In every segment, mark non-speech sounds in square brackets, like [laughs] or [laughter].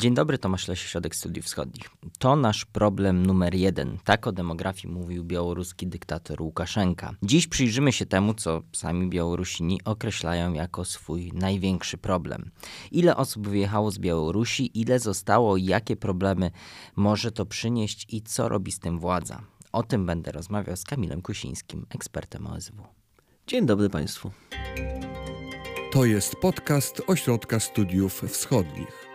Dzień dobry, Tomasz Lesie, Środek Studiów Wschodnich. To nasz problem numer jeden. Tak o demografii mówił białoruski dyktator Łukaszenka. Dziś przyjrzymy się temu, co sami Białorusini określają jako swój największy problem. Ile osób wyjechało z Białorusi, ile zostało, jakie problemy może to przynieść i co robi z tym władza. O tym będę rozmawiał z Kamilem Kusińskim, ekspertem OSW. Dzień dobry Państwu. To jest podcast Ośrodka Studiów Wschodnich.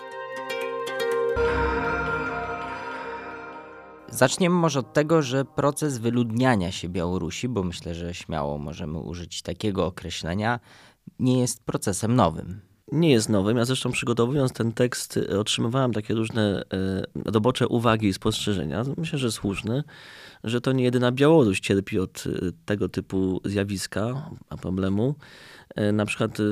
Zaczniemy może od tego, że proces wyludniania się Białorusi, bo myślę, że śmiało możemy użyć takiego określenia, nie jest procesem nowym. Nie jest nowym. Ja zresztą przygotowując ten tekst otrzymywałem takie różne robocze uwagi i spostrzeżenia. Myślę, że słuszne, że to nie jedyna Białoruś cierpi od e, tego typu zjawiska, problemu. E, na przykład e,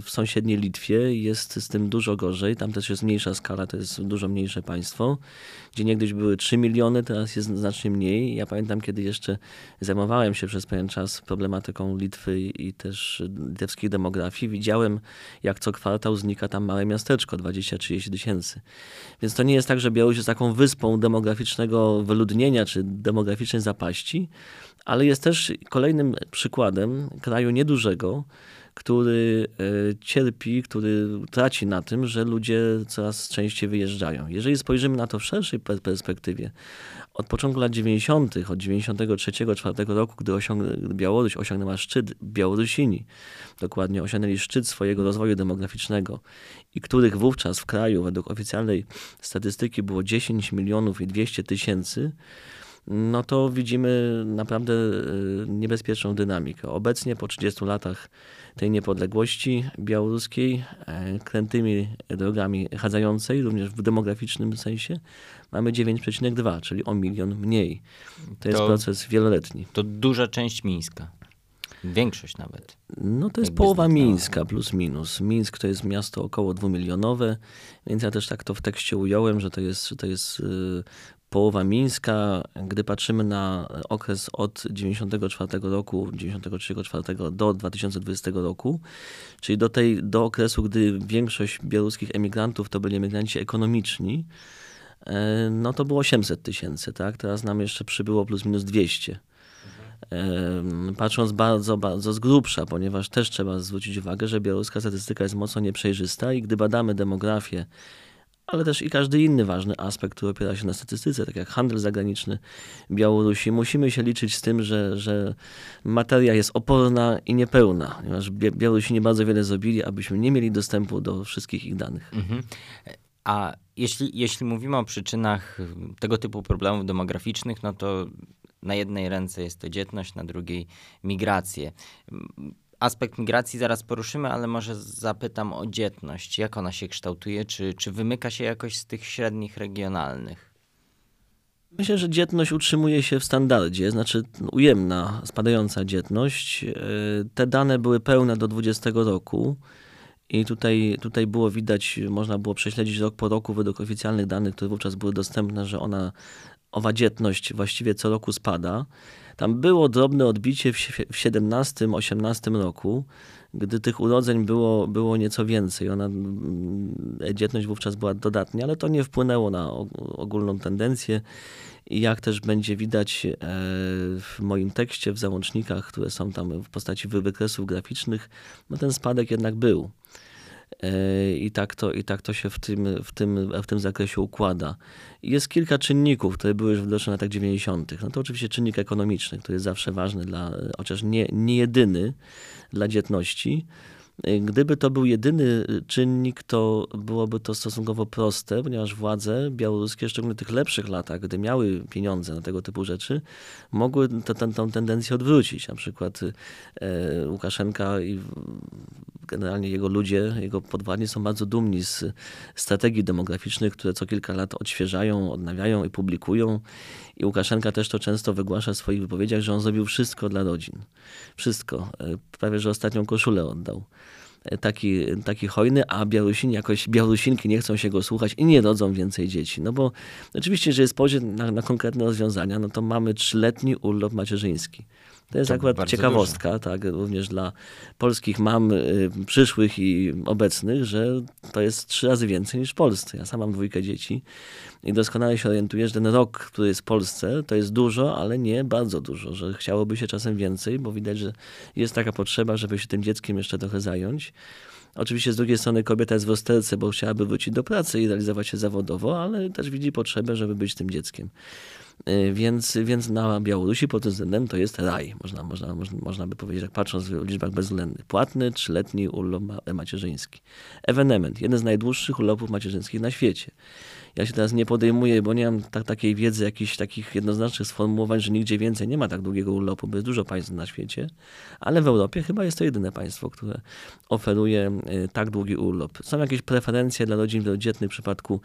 w sąsiedniej Litwie jest z tym dużo gorzej. Tam też jest mniejsza skala, to jest dużo mniejsze państwo, gdzie niegdyś były 3 miliony, teraz jest znacznie mniej. Ja pamiętam, kiedy jeszcze zajmowałem się przez pewien czas problematyką Litwy i też litewskiej demografii, widziałem, jak co kwartał znika tam małe miasteczko, 20-30 tysięcy. Więc to nie jest tak, że Białoruś jest taką wyspą demograficznego wyludnienia czy demograficznej zapaści, ale jest też kolejnym przykładem kraju niedużego, który e, cierpi, który traci na tym, że ludzie coraz częściej wyjeżdżają. Jeżeli spojrzymy na to w szerszej perspektywie, od początku lat 90., od 93-4 roku, gdy osiąg- Białoruś osiągnęła szczyt, Białorusini dokładnie osiągnęli szczyt swojego rozwoju demograficznego i których wówczas w kraju według oficjalnej statystyki było 10 milionów i 200 tysięcy, no to widzimy naprawdę e, niebezpieczną dynamikę. Obecnie po 30 latach tej niepodległości białoruskiej, e, krętymi drogami chadzającej, również w demograficznym sensie, mamy 9,2, czyli o milion mniej. To jest to, proces wieloletni. To duża część Mińska. Większość nawet. No to jest połowa Mińska plus minus. Mińsk to jest miasto około dwumilionowe, więc ja też tak to w tekście ująłem, że to jest, że to jest y, połowa Mińska, gdy patrzymy na okres od 94 roku, 93-4 do 2020 roku, czyli do, tej, do okresu, gdy większość białoruskich emigrantów to byli emigranci ekonomiczni, e, no to było 800 tysięcy, tak? Teraz nam jeszcze przybyło plus minus 200. E, patrząc bardzo, bardzo z grubsza, ponieważ też trzeba zwrócić uwagę, że białoruska statystyka jest mocno nieprzejrzysta i gdy badamy demografię ale też i każdy inny ważny aspekt, który opiera się na statystyce, tak jak handel zagraniczny Białorusi. Musimy się liczyć z tym, że, że materia jest oporna i niepełna, ponieważ Białorusini bardzo wiele zrobili, abyśmy nie mieli dostępu do wszystkich ich danych. Mhm. A jeśli, jeśli mówimy o przyczynach tego typu problemów demograficznych, no to na jednej ręce jest to dzietność, na drugiej migracje aspekt migracji zaraz poruszymy, ale może zapytam o dzietność. Jak ona się kształtuje? Czy, czy wymyka się jakoś z tych średnich regionalnych? Myślę, że dzietność utrzymuje się w standardzie, znaczy ujemna, spadająca dzietność. E, te dane były pełne do 20 roku i tutaj, tutaj było widać, można było prześledzić rok po roku według oficjalnych danych, które wówczas były dostępne, że ona, owa dzietność właściwie co roku spada. Tam było drobne odbicie w 17-18 roku, gdy tych urodzeń było, było nieco więcej. Ona, dzietność wówczas była dodatnia, ale to nie wpłynęło na ogólną tendencję. I jak też będzie widać e, w moim tekście, w załącznikach, które są tam w postaci wykresów graficznych, no ten spadek jednak był. I tak to, i tak to się w tym, w, tym, w tym zakresie układa. Jest kilka czynników, które były już w latach 90. No to oczywiście czynnik ekonomiczny, który jest zawsze ważny, dla, chociaż nie, nie jedyny dla dzietności. Gdyby to był jedyny czynnik, to byłoby to stosunkowo proste, ponieważ władze białoruskie, szczególnie w tych lepszych latach, gdy miały pieniądze na tego typu rzeczy, mogły tę tendencję odwrócić. Na przykład e, Łukaszenka i generalnie jego ludzie, jego podwładni są bardzo dumni z strategii demograficznych, które co kilka lat odświeżają, odnawiają i publikują. I Łukaszenka też to często wygłasza w swoich wypowiedziach, że on zrobił wszystko dla rodzin. Wszystko. E, prawie, że ostatnią koszulę oddał taki, taki hojny, a Białorusini jakoś, Białorusinki nie chcą się go słuchać i nie rodzą więcej dzieci. No bo oczywiście, że jest podział na, na konkretne rozwiązania, no to mamy trzyletni urlop macierzyński. To jest To akurat ciekawostka, tak, również dla polskich mam y, przyszłych i obecnych, że to jest trzy razy więcej niż w Polsce. Ja sam mam dwójkę dzieci i doskonale się orientuję, że ten rok, który jest w Polsce, to jest dużo, ale nie bardzo dużo, że chciałoby się czasem więcej, bo widać, że jest taka potrzeba, żeby się tym dzieckiem jeszcze trochę zająć. Oczywiście z drugiej strony kobieta jest w rozterce, bo chciałaby wrócić do pracy i realizować się zawodowo, ale też widzi potrzebę, żeby być tym dzieckiem. Y, Więc, więc na Białorusi pod tym względem to jest raj, można, można, można, by powiedzieć, tak patrząc w liczbach bezwzględnych. Płatny, trzyletni urlop ma- macierzyński. Ewenement, jeden z najdłuższych urlopów macierzyńskich na świecie. Ja się teraz nie podejmuję, bo nie mam tak, takiej wiedzy, jakichś takich jednoznacznych sformułowań, że nigdzie więcej nie ma tak długiego urlopu, bo jest dużo państw na świecie, ale w Europie chyba jest to jedyne państwo, które oferuje y, tak długi urlop. Są jakieś preferencje dla rodzin wielodzietnych w przypadku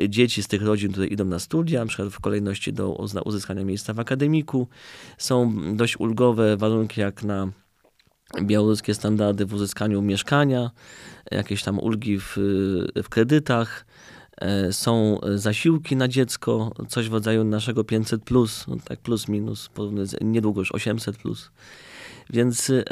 y, dzieci z tych rodzin, które idą na studia, na przykład w kolejności do uzyskania miejsca w akademiku. Są dość ulgowe warunki jak na białoruskie standardy w uzyskaniu mieszkania, jakieś tam ulgi w, w kredytach. E, Są zasiłki na dziecko, coś w rodzaju naszego 500, plus, no tak plus minus, niedługo już 800. Plus. Więc e,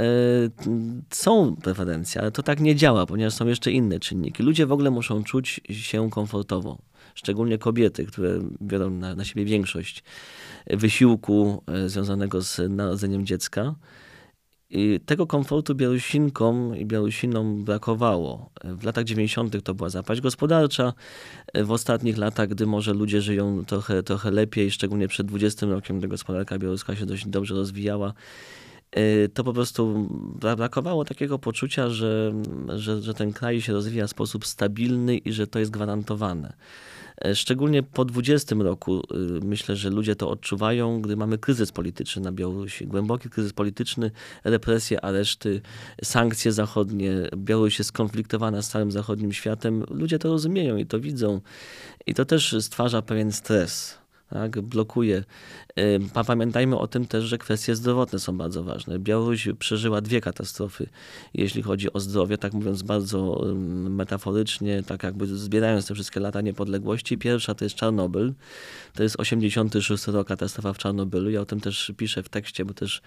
są preferencje, ale to tak nie działa, ponieważ są jeszcze inne czynniki. Ludzie w ogóle muszą czuć się komfortowo, szczególnie kobiety, które biorą na, na siebie większość wysiłku e, związanego z narodzeniem dziecka. I tego komfortu Białorusinkom i Białorusinom brakowało. W latach 90. to była zapaść gospodarcza. W ostatnich latach, gdy może ludzie żyją trochę, trochę lepiej, szczególnie przed 20 rokiem, gdy gospodarka białoruska się dość dobrze rozwijała, to po prostu bra- brakowało takiego poczucia, że, że, że ten kraj się rozwija w sposób stabilny i że to jest gwarantowane. E, Szczególnie po 20 roku y, myślę, że ludzie to odczuwają, gdy mamy kryzys polityczny na Białorusi. Głęboki kryzys polityczny, represje, areszty, sankcje zachodnie. Białoruś jest skonfliktowana z całym zachodnim światem. Ludzie to rozumieją i to widzą. I to też stwarza pewien stres. Tak, blokuje. Pa- Pamiętajmy o tym też, że kwestie zdrowotne są bardzo ważne. Białoruś przeżyła dwie katastrofy, jeśli chodzi o zdrowie, tak mówiąc bardzo metaforycznie, tak jakby zbierając te wszystkie lata niepodległości. Pierwsza to jest Czarnobyl, to jest 86 rok, katastrofa w Czarnobylu. Ja o tym też piszę w tekście, bo też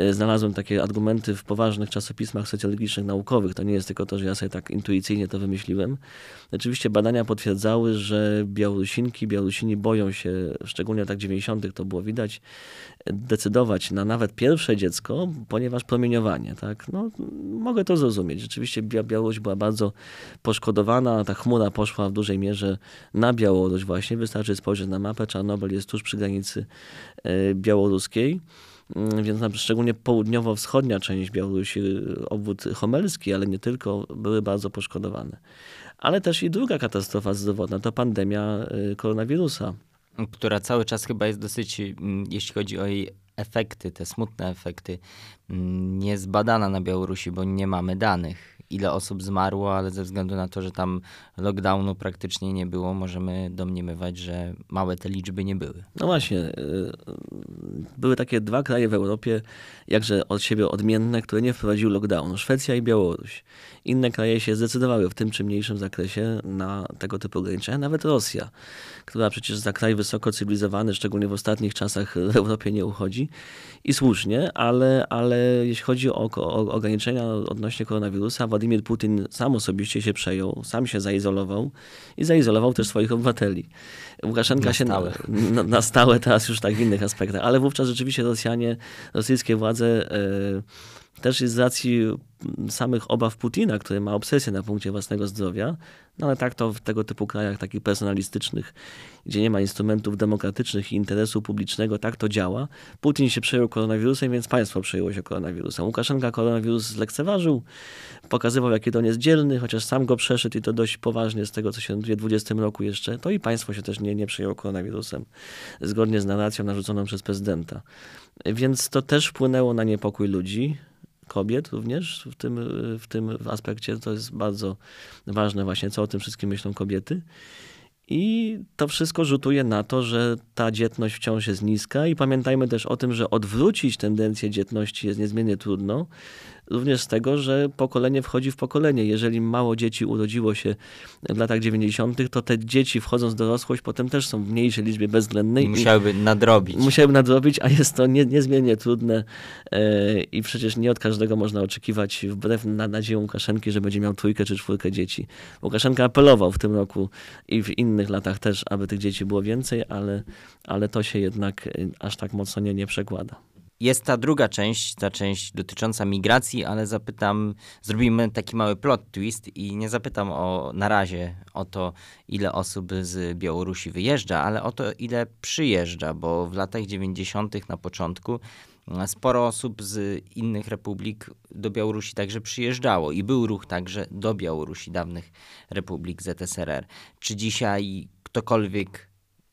y, znalazłem takie argumenty w poważnych czasopismach socjologicznych, naukowych. To nie jest tylko to, że ja sobie tak intuicyjnie to wymyśliłem. Rzeczywiście badania potwierdzały, że Białorusinki, Białorusini boją się, szczególnie w latach 90. to było widać, decydować na nawet pierwsze dziecko, ponieważ promieniowanie, tak? No, mogę to zrozumieć. Rzeczywiście Bia- Białoruś była bardzo poszkodowana, ta chmura poszła w dużej mierze na Białoruś właśnie. Wystarczy spojrzeć na mapę, Czarnobyl jest tuż przy granicy e, białoruskiej. Mm, Więc na, szczególnie południowo-wschodnia część Białorusi, y, obwód homelski, ale nie tylko, były bardzo poszkodowane. Ale też i druga katastrofa zdrowotna to pandemia y, koronawirusa. Która cały czas chyba jest dosyć, mm, jeśli chodzi o jej efekty, te smutne efekty, mm, niezbadana na Białorusi, bo nie mamy danych, ile osób zmarło, ale ze względu na to, że tam lockdownu praktycznie nie było, możemy domniemywać, że małe te liczby nie były. No właśnie, y, były takie dwa kraje w Europie, jakże od siebie odmienne, które nie wprowadziły lockdownu. Szwecja i Białoruś. Inne kraje się zdecydowały w tym czy mniejszym zakresie na tego typu ograniczenia. Nawet Rosja, która przecież za kraj wysoko cywilizowany, szczególnie w ostatnich czasach w Europie nie uchodzi. I słusznie, ale, ale jeśli chodzi o, o ograniczenia odnośnie koronawirusa, Władimir Putin sam osobiście się przejął, sam się zaizolował i zaizolował też swoich obywateli. Łukaszenka Na się stałe. na, na stałe teraz już tak w innych aspektach, ale wówczas rzeczywiście Rosjanie, rosyjskie władze e, też z racji samych obaw Putina, który ma obsesję na punkcie własnego zdrowia, no ale tak to w tego typu krajach takich personalistycznych, gdzie nie ma instrumentów demokratycznych i interesu publicznego, tak to działa. Putin się przejął koronawirusem, więc państwo przejęło się koronawirusem. Łukaszenka koronawirus zlekceważył, pokazywał jaki on jest dzielny, chociaż sam go przeszedł i to dość poważnie z tego, co się dzieje w 2020 roku jeszcze, to i państwo się też nie, nie przejęło koronawirusem, zgodnie z narracją narzuconą przez prezydenta. Więc to też wpłynęło na niepokój ludzi, kobiet również w tym, w tym aspekcie. To jest bardzo ważne właśnie, co o tym wszystkim myślą kobiety. I to wszystko rzutuje na to, że ta dzietność wciąż jest niska i pamiętajmy też o tym, że odwrócić tendencję dzietności jest niezmiernie trudno, również z tego, że pokolenie wchodzi w pokolenie. Jeżeli mało dzieci urodziło się w latach 90., to te dzieci wchodząc w dorosłość potem też są w mniejszej liczbie bezwzględnej. Musiałyby nadrobić. Musiałyby nadrobić, a jest to nie, niezmiernie trudne e, i przecież nie od każdego można oczekiwać, wbrew na nadzieję Łukaszenki, że będzie miał trójkę czy czwórkę dzieci. Łukaszenka apelował w tym roku i w innych latach też, aby tych dzieci było więcej, ale, ale to się jednak e, aż tak mocno nie, nie przekłada. Jest ta druga część, ta część dotycząca migracji, ale zapytam, zrobimy taki mały plot twist i nie zapytam o na razie o to, ile osób z Białorusi wyjeżdża, ale o to, ile przyjeżdża, bo w latach 90. na początku sporo osób z innych republik do Białorusi także przyjeżdżało i był ruch także do Białorusi, dawnych republik ZSRR. Czy dzisiaj ktokolwiek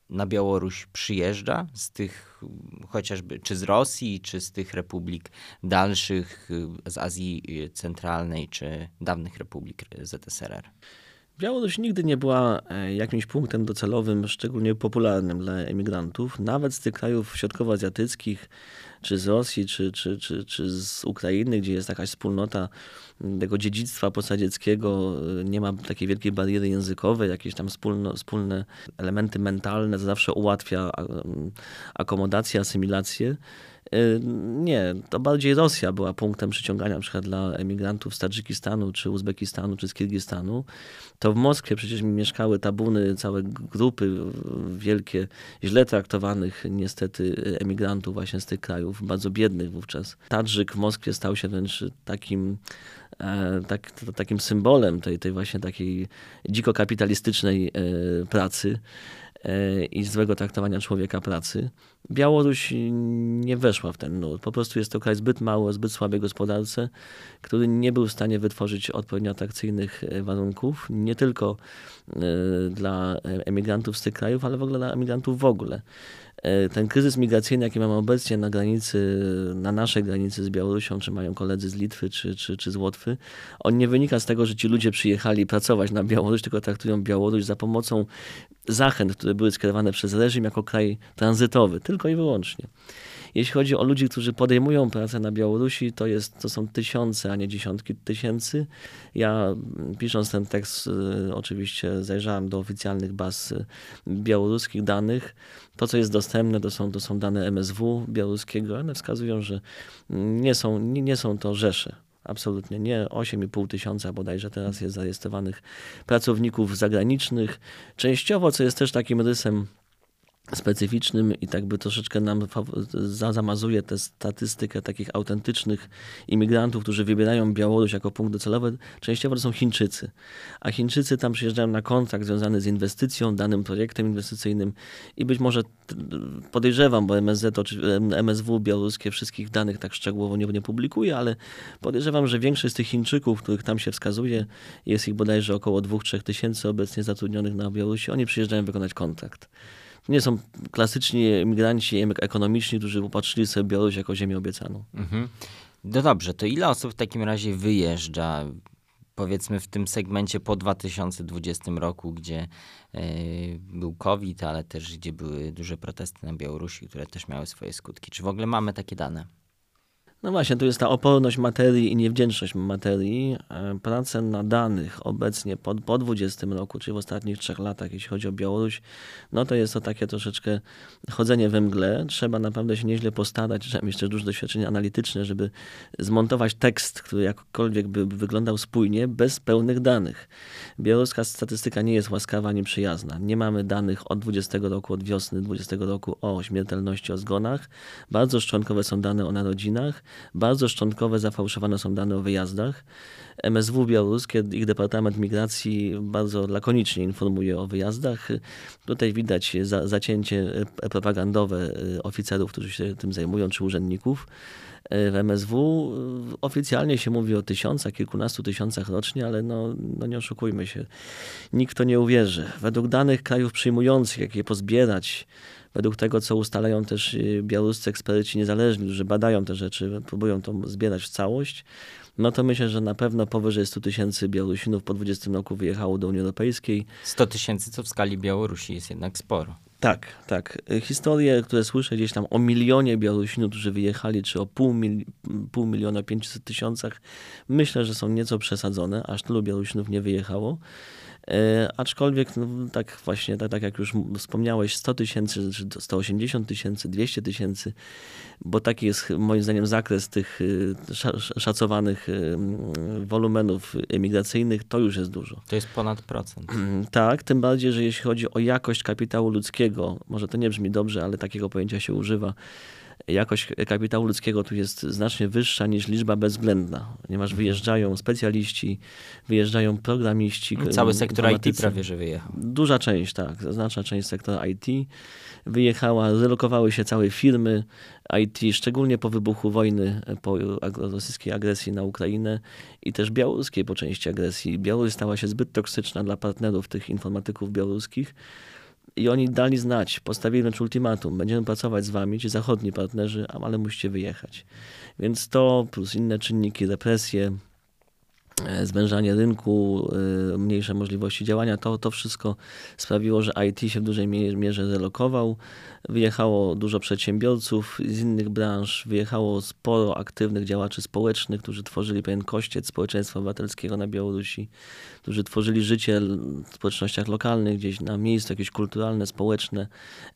na Białoruś przyjeżdża z tych chociażby czy z Rosji, czy z tych republik dalszych, z Azji Centralnej, czy dawnych republik ZSRR? Białoruś nigdy nie była e, jakimś punktem docelowym, szczególnie popularnym dla emigrantów. Nawet z tych krajów środkowoazjatyckich, czy z Rosji, czy, czy, czy, czy z Ukrainy, gdzie jest jakaś wspólnota tego dziedzictwa posadzieckiego, e, nie ma takiej wielkiej bariery językowej, jakieś tam wspólno, wspólne elementy mentalne, to zawsze ułatwia akomodację, asymilację. Y, nie, to bardziej Rosja była punktem przyciągania przykład dla emigrantów z Tadżykistanu, czy Uzbekistanu, czy z Kirgistanu. To w Moskwie przecież mieszkały tabuny, całe grupy wielkie, źle traktowanych niestety emigrantów właśnie z tych krajów, bardzo biednych wówczas. Tadżyk w Moskwie stał się wręcz takim e, tak, takim symbolem tej, tej właśnie takiej dziko kapitalistycznej e, pracy i złego traktowania człowieka pracy. Białoruś nie weszła w ten nurt. Po prostu jest to kraj zbyt mały, zbyt słabej gospodarce, który nie był w stanie wytworzyć odpowiednio atrakcyjnych e, warunków, nie tylko e, dla emigrantów z tych krajów, ale w ogóle dla emigrantów w ogóle. E, ten kryzys migracyjny, jaki mamy obecnie na granicy, na naszej granicy z Białorusią, czy mają koledzy z Litwy, czy, czy, czy z Łotwy, on nie wynika z tego, że ci ludzie przyjechali pracować na Białoruś, tylko traktują Białoruś za pomocą zachęt, które były skierowane przez reżim jako kraj tranzytowy, tylko i wyłącznie. Jeśli chodzi o ludzi, którzy podejmują pracę na Białorusi, to, jest, to są tysiące, a nie dziesiątki tysięcy. Ja pisząc ten tekst y, oczywiście zajrzałem do oficjalnych baz y, białoruskich danych. To, co jest dostępne, to są, to są dane MSW białoruskiego. One wskazują, że nie są, nie, nie są to rzesze Absolutnie nie. 8,5 tysiąca bodajże teraz jest zarejestrowanych pracowników zagranicznych. Częściowo, co jest też takim rysem specyficznym i tak by troszeczkę nam zamazuje tę statystykę takich autentycznych imigrantów, którzy wybierają Białoruś jako punkt docelowy, częściowo to są Chińczycy. A Chińczycy tam przyjeżdżają na kontrakt związany z inwestycją, danym projektem inwestycyjnym. I być może podejrzewam, bo MSZ, MSW białoruskie wszystkich danych tak szczegółowo nie, nie publikuje, ale podejrzewam, że większość z tych Chińczyków, których tam się wskazuje, jest ich bodajże około 2-3 tysięcy obecnie zatrudnionych na Białorusi, oni przyjeżdżają wykonać kontrakt nie są klasyczni emigranci ekonomiczni, którzy upatrzyli sobie Białoruś jako ziemię obiecaną. Mhm. No dobrze, to ile osób w takim razie wyjeżdża? Powiedzmy w tym segmencie po 2020 roku, gdzie yy, był COVID, ale też gdzie były duże protesty na Białorusi, które też miały swoje skutki. Czy w ogóle mamy takie dane? No właśnie, tu jest ta oporność materii i niewdzięczność materii. E, prace na danych obecnie po, po 20 roku, czyli w ostatnich trzech latach, jeśli chodzi o Białoruś, no to jest to takie troszeczkę chodzenie we mgle. Trzeba naprawdę się nieźle postarać, trzeba mieć też duże doświadczenie analityczne, żeby zmontować tekst, który jakkolwiek by wyglądał spójnie, bez pełnych danych. Białoruska statystyka nie jest łaskawa ani przyjazna. Nie mamy danych od 20 roku, od wiosny 20 roku o śmiertelności, o zgonach. Bardzo szczątkowe są dane o narodzinach bardzo szczątkowe, zafałszowane są dane o wyjazdach. MSW białoruskie, ich Departament Migracji bardzo lakonicznie informuje o wyjazdach. Tutaj widać za, zacięcie propagandowe oficerów, którzy się tym zajmują, czy urzędników w MSW. Oficjalnie się mówi o tysiącach, kilkunastu tysiącach rocznie, ale no, no nie oszukujmy się. Nikt to nie uwierzy. Według danych krajów przyjmujących, jak je pozbierać, według tego, co ustalają też y, białoruscy eksperci niezależni, którzy badają te rzeczy, próbują to zbierać w całość, no to myślę, że na pewno powyżej 100 tysięcy Białorusinów po 20 roku wyjechało do Unii Europejskiej. 100 tysięcy, co w skali Białorusi jest jednak sporo. Tak, tak. Historie, które słyszę gdzieś tam o milionie Białorusinów, którzy wyjechali, czy o pół, mil, pół miliona, 500 tysiącach, myślę, że są nieco przesadzone. Aż tylu Białorusinów nie wyjechało. E, aczkolwiek, no, tak właśnie, tak, tak jak już wspomniałeś, 100 tysięcy, 180 tysięcy, 200 tysięcy, bo taki jest moim zdaniem zakres tych y, szacowanych y, wolumenów emigracyjnych, to już jest dużo. To jest ponad procent. Tak, tym bardziej, że jeśli chodzi o jakość kapitału ludzkiego, może to nie brzmi dobrze, ale takiego pojęcia się używa, jakość kapitału ludzkiego tu jest znacznie wyższa niż liczba bezwzględna, ponieważ mhm. wyjeżdżają specjaliści, wyjeżdżają programiści. No, cały sektor IT prawie, że wyjechał. Duża część, tak, znaczna część sektora IT wyjechała, zrelokowały się całe firmy IT, szczególnie po wybuchu wojny, po rosyjskiej agresji na Ukrainę i też białoruskiej po części agresji. Białoruś stała się zbyt toksyczna dla partnerów tych informatyków białoruskich, i oni dali znać, postawili wręcz ultimatum, będziemy pracować z wami, ci zachodni partnerzy, ale musicie wyjechać. Więc to plus inne czynniki, represje, zwężanie rynku, e, mniejsze możliwości działania, to, to wszystko sprawiło, że IT się w dużej mierze relokował. Wyjechało dużo przedsiębiorców z innych branż, wyjechało sporo aktywnych działaczy społecznych, którzy tworzyli pewien kościec społeczeństwa obywatelskiego na Białorusi, którzy tworzyli życie w społecznościach lokalnych, gdzieś na miejscu jakieś kulturalne, społeczne,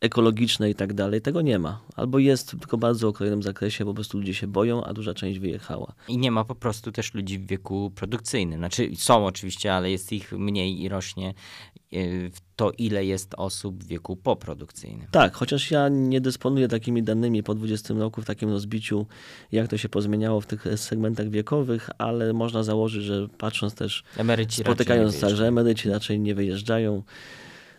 ekologiczne i tak dalej. Tego nie ma. Albo jest tylko w bardzo okrojonym zakresie, po prostu ludzie się boją, a duża część wyjechała. I nie ma po prostu też ludzi w wieku produkcyjnym. Znaczy są oczywiście, ale jest ich mniej i rośnie e, to, ile jest osób w wieku poprodukcyjnym. Tak, chociaż ja nie dysponuję takimi danymi po 20 roku w takim rozbiciu, jak to się pozmieniało w tych segmentach wiekowych, ale można założyć, że patrząc też, emeryci spotykając tak, że emeryci raczej nie wyjeżdżają.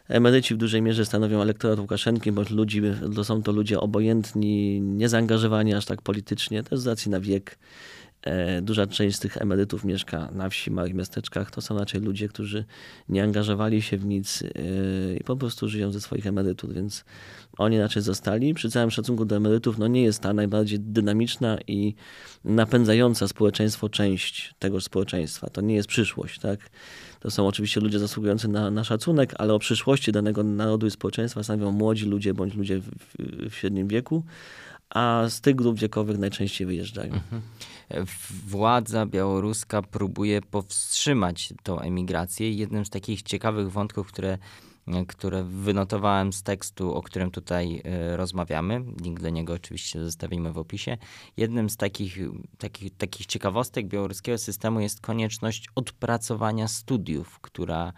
Emeryci w dużej mierze stanowią elektorat Łukaszenki, bo ludzi, są to ludzie obojętni, niezaangażowani aż tak politycznie, też z racji na wiek. E, duża część z tych emerytów mieszka na wsi, małych miasteczkach. To są raczej ludzie, którzy nie angażowali się w nic e, i po prostu żyją ze swoich emerytur, więc oni raczej zostali. Przy całym szacunku do emerytów, no nie jest ta najbardziej dynamiczna i napędzająca społeczeństwo część tego społeczeństwa. To nie jest przyszłość, tak? To są oczywiście ludzie zasługujący na, na szacunek, ale o przyszłości danego narodu i społeczeństwa stanowią młodzi ludzie bądź ludzie w, w, w średnim wieku, a z tych grup wiekowych najczęściej wyjeżdżają. Mhm władza białoruska próbuje powstrzymać tą emigrację. Jednym z takich ciekawych wątków, które które wynotowałem z tekstu, o którym tutaj e, rozmawiamy. Link do niego oczywiście zostawimy w opisie. Jednym z takich, takich, takich ciekawostek białoruskiego systemu jest konieczność odpracowania studiów, która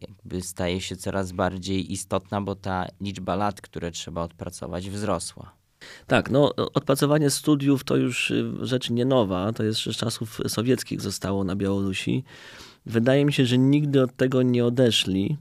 jakby staje się coraz bardziej istotna, bo ta liczba lat, które trzeba odpracować, wzrosła. Tak, no odpracowanie studiów to już y, rzecz nie nowa, to jest z czasów sowieckich zostało na Białorusi. Wydaje mi się, że nigdy od tego nie odeszli,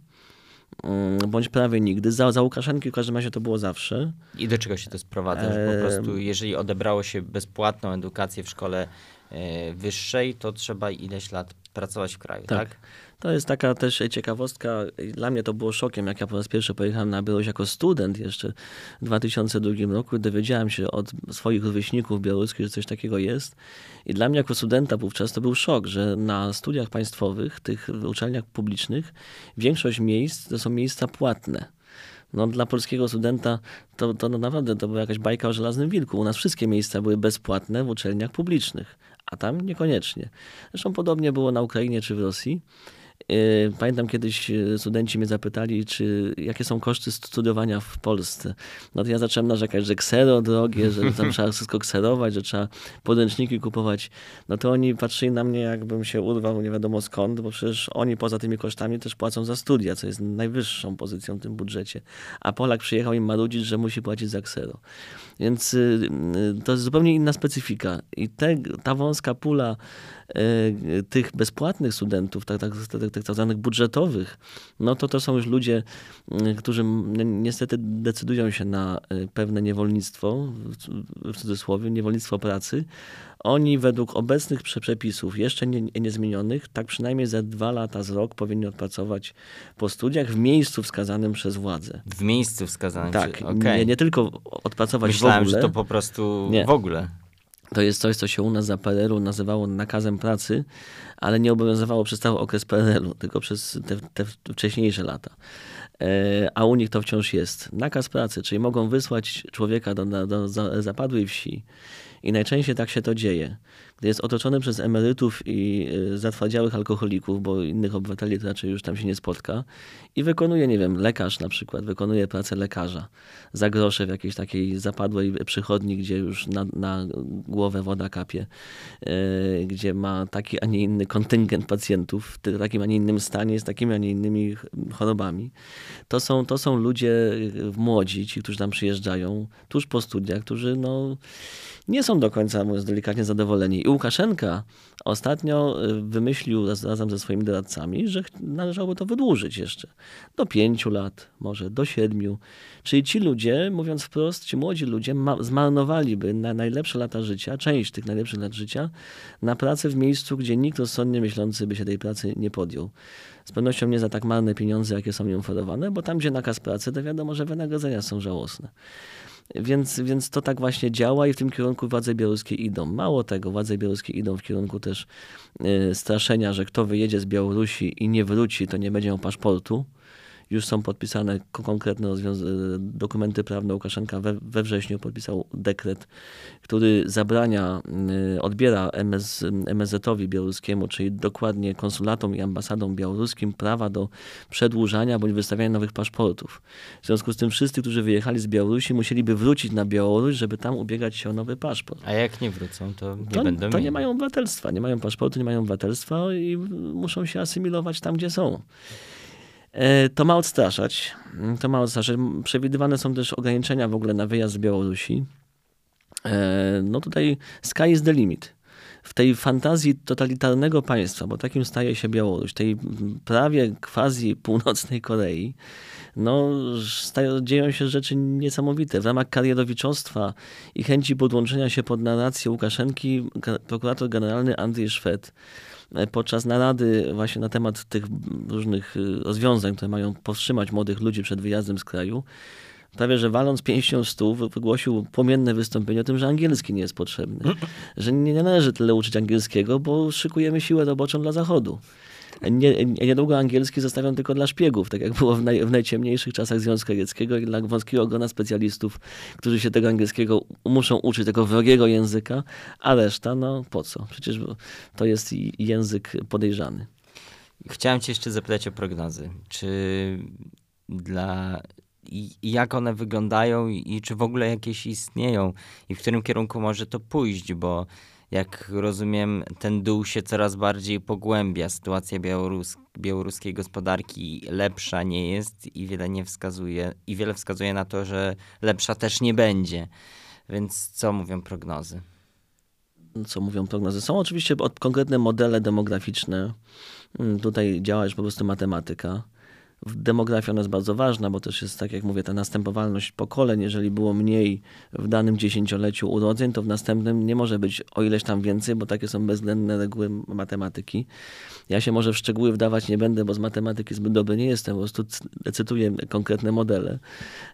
mm, bądź prawie nigdy. Za, za Łukaszenki w każdym razie to było zawsze. I do czego się to sprowadza? Że po prostu jeżeli odebrało się bezpłatną edukację w szkole e, wyższej, to trzeba ileś lat pracować w kraju, tak? tak? To jest taka też ciekawostka. Dla mnie to było szokiem, jak ja po raz pierwszy pojechałem na Białoruś jako student jeszcze w 2002 roku. Dowiedziałem się od swoich rówieśników białoruskich, że coś takiego jest. I dla mnie jako studenta wówczas to był szok, że na studiach państwowych, tych uczelniach publicznych, większość miejsc to są miejsca płatne. No, dla polskiego studenta to, to no naprawdę to była jakaś bajka o żelaznym wilku. U nas wszystkie miejsca były bezpłatne w uczelniach publicznych, a tam niekoniecznie. Zresztą podobnie było na Ukrainie czy w Rosji. E, pamiętam kiedyś e, studenci mnie zapytali, czy jakie są koszty studiowania w Polsce. No to ja zacząłem narzekać, że ksero drogie, że tam trzeba wszystko kserować, że trzeba podręczniki kupować. No to oni patrzyli na mnie, jakbym się urwał nie wiadomo skąd, bo przecież oni poza tymi kosztami też płacą za studia, co jest najwyższą pozycją w tym budżecie. A Polak przyjechał im marudzić, że musi płacić za ksero. Więc y, y, to jest zupełnie inna specyfika. I te, ta wąska pula y, tych bezpłatnych studentów, tak, tak, tak, tych tak zwanych budżetowych, no to to są już ludzie, którzy niestety decydują się na pewne niewolnictwo, w cudzysłowie, niewolnictwo pracy. Oni według obecnych przepisów, jeszcze nie, niezmienionych, tak przynajmniej za dwa lata z rok powinni odpracować po studiach w miejscu wskazanym przez władzę. W miejscu wskazanym? Tak, przez... okay. nie, nie tylko odpracować Myślałem, w ogóle. że to po prostu nie. w ogóle. To jest coś, co się u nas za PRL-u nazywało nakazem pracy, ale nie obowiązywało przez cały okres PRL-u, tylko przez te, te wcześniejsze lata. E, a u nich to wciąż jest. Nakaz pracy, czyli mogą wysłać człowieka do, do, do zapadłej wsi i najczęściej tak się to dzieje gdy jest otoczony przez emerytów i y, zatwardziałych alkoholików, bo innych obywateli to raczej już tam się nie spotka i wykonuje, nie wiem, lekarz na przykład, wykonuje pracę lekarza za grosze w jakiejś takiej zapadłej przychodni, gdzie już na, na głowę woda kapie, yy, gdzie ma taki, a nie inny kontyngent pacjentów w takim, a nie innym stanie, z takimi, a nie innymi chorobami. To są, to są ludzie y, młodzi, ci, którzy tam przyjeżdżają tuż po studiach, którzy no nie są do końca, mówiąc delikatnie, zadowoleni. I Łukaszenka ostatnio y, wymyślił razem ze swoimi doradcami, że należałoby to wydłużyć jeszcze do pięciu lat, może do siedmiu. Czyli ci ludzie, mówiąc wprost, ci młodzi ludzie zmarnowaliby na najlepsze lata życia, część tych najlepszych lat życia, na pracę w miejscu, gdzie nikt rozsądnie myślący by się tej pracy nie podjął. Z pewnością nie za tak marne pieniądze, jakie są im oferowane, bo tam, gdzie nakaz pracy, to wiadomo, że wynagrodzenia są żałosne. Więc, więc to tak właśnie działa i w tym kierunku władze białoruskie idą. Mało tego, władze białoruskie idą w kierunku też y, straszenia, że kto wyjedzie z Białorusi i nie wróci, to nie będzie miał paszportu już są podpisane konkretne dokumenty prawne. Łukaszenka we, we wrześniu podpisał dekret, który zabrania, y, odbiera MS, MSZ-owi białoruskiemu, czyli dokładnie konsulatom i ambasadom białoruskim prawa do przedłużania bądź wystawiania nowych paszportów. W związku z tym wszyscy, którzy wyjechali z Białorusi, musieliby wrócić na Białoruś, żeby tam ubiegać się o nowy paszport. A jak nie wrócą, to nie to, będą To mieli. nie mają obywatelstwa, nie mają paszportu, nie mają obywatelstwa i muszą się asymilować tam, gdzie są. E, to ma odstraszać. To ma odstraszać. Przewidywane są też ograniczenia w ogóle na wyjazd z Białorusi. E, no tutaj sky is the limit. W tej fantazji totalitarnego państwa, bo takim staje się Białoruś, tej prawie quasi północnej Korei, no, stają, dzieją się rzeczy niesamowite. W ramach karierowiczostwa i chęci podłączenia się pod narrację Łukaszenki, prokurator generalny Andrzej Szwed podczas narady właśnie na temat tych różnych y, rozwiązań, które mają powstrzymać młodych ludzi przed wyjazdem z kraju, prawie że waląc pięścią w stół, wygłosił płomienne wystąpienie o tym, że angielski nie jest potrzebny. Że nie należy tyle uczyć angielskiego, bo szykujemy siłę roboczą dla Zachodu nie, niedługo angielski zostawią tylko dla szpiegów, tak jak było w, naj, w najciemniejszych czasach Związku Radzieckiego i dla wąskiego grona specjalistów, którzy się tego angielskiego muszą uczyć, tego wrogiego języka, a reszta, no po co? Przecież to jest język podejrzany. Chciałem cię jeszcze zapytać o prognozy. Czy dla i jak one wyglądają i, i, czy w ogóle jakieś istnieją i w którym kierunku może to pójść, bo jak rozumiem, ten dół się coraz bardziej pogłębia. Sytuacja białorus białoruskiej gospodarki lepsza nie jest i wiele nie wskazuje, i wiele wskazuje na to, że lepsza też nie będzie. Więc co mówią prognozy? Co mówią prognozy? Są oczywiście konkretne modele demograficzne. Mm, tutaj działa już po prostu matematyka. Demografia ona jest bardzo ważna, bo też jest, tak jak mówię, ta następowalność pokoleń. Jeżeli było mniej w danym dziesięcioleciu urodzeń, to w następnym nie może być o ileś tam więcej, bo takie są bezwzględne reguły matematyki. Ja się może w szczegóły wdawać nie będę, bo z matematyki zbyt dobry nie jestem. Po prostu cytuję konkretne modele,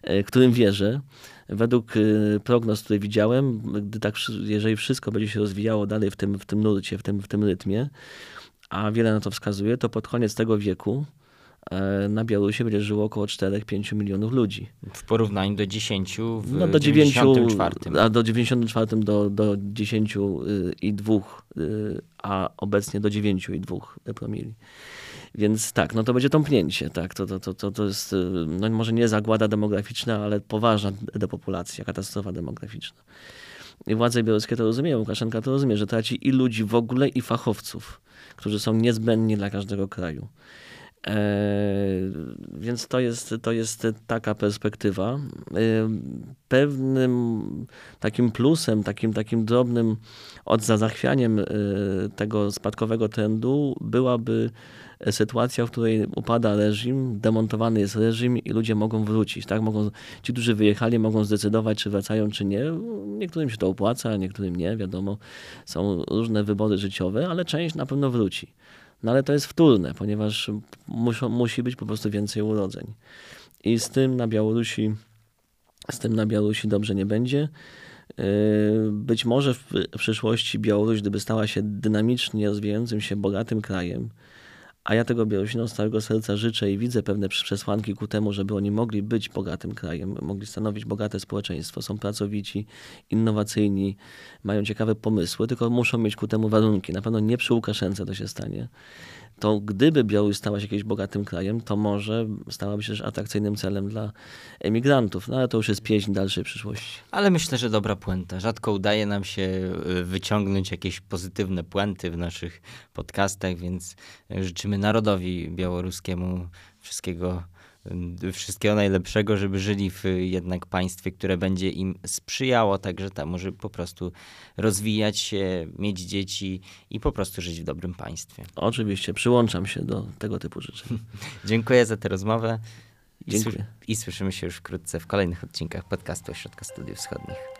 e, którym wierzę. Według e, prognoz, które widziałem, gdy tak, jeżeli wszystko będzie się rozwijało dalej w tym, w tym nurcie, w tym, w tym rytmie, a wiele na to wskazuje, to pod koniec tego wieku na Białorusi będzie żyło około 4-5 milionów ludzi. W porównaniu do 10 w no do 94. A do 94 do, do 10 y, i 2, y, a obecnie do 9 i 2 promili. Więc tak, no to będzie tąpnięcie, tak, to, to, to, to, to jest, y, no może nie zagłada demograficzna, ale poważna depopulacja, katastrofa demograficzna. I władze białoruskie to rozumieją, Łukaszenka to rozumie, że traci i ludzi w ogóle, i fachowców, którzy są niezbędni dla każdego kraju. E, więc to jest, to jest taka perspektywa. E, pewnym takim plusem, takim, takim drobnym odzachwianiem e, tego spadkowego trendu byłaby sytuacja, w której upada reżim, demontowany jest reżim i ludzie mogą wrócić. Tak? Mogą, ci, którzy wyjechali, mogą zdecydować, czy wracają, czy nie. Niektórym się to opłaca, niektórym nie, wiadomo. Są różne wybory życiowe, ale część na pewno wróci. No ale to jest wtórne, ponieważ muszą, musi być po prostu więcej urodzeń. I z tym na Białorusi, z tym na Białorusi dobrze nie będzie. Yy, być może w przyszłości Białoruś, gdyby stała się dynamicznie rozwijającym się, bogatym krajem, A ja tego Białorusinom z całego serca życzę i widzę pewne przesłanki ku temu, żeby oni mogli być bogatym krajem, mogli stanowić bogate społeczeństwo, są pracowici, innowacyjni, mają ciekawe pomysły, tylko muszą mieć ku temu warunki. Na pewno nie przy Łukaszence to się stanie to gdyby Białoruś stała się jakimś bogatym krajem, to może stałaby się też atrakcyjnym celem dla emigrantów. No ale to już jest pieśń dalszej przyszłości. Ale myślę, że dobra puenta. Rzadko udaje nam się y, wyciągnąć jakieś pozytywne puenty w naszych podcastach, więc życzymy narodowi białoruskiemu wszystkiego wszystkiego najlepszego, żeby żyli w jednak państwie, które będzie im sprzyjało także temu, żeby po prostu rozwijać się, mieć dzieci i po prostu żyć w dobrym państwie. Oczywiście, przyłączam się do tego typu życzeń. [laughs] Dziękuję za tę rozmowę. I, Dziękuję. I słyszymy się już wkrótce w kolejnych odcinkach podcastu Ośrodka Studiów Wschodnich.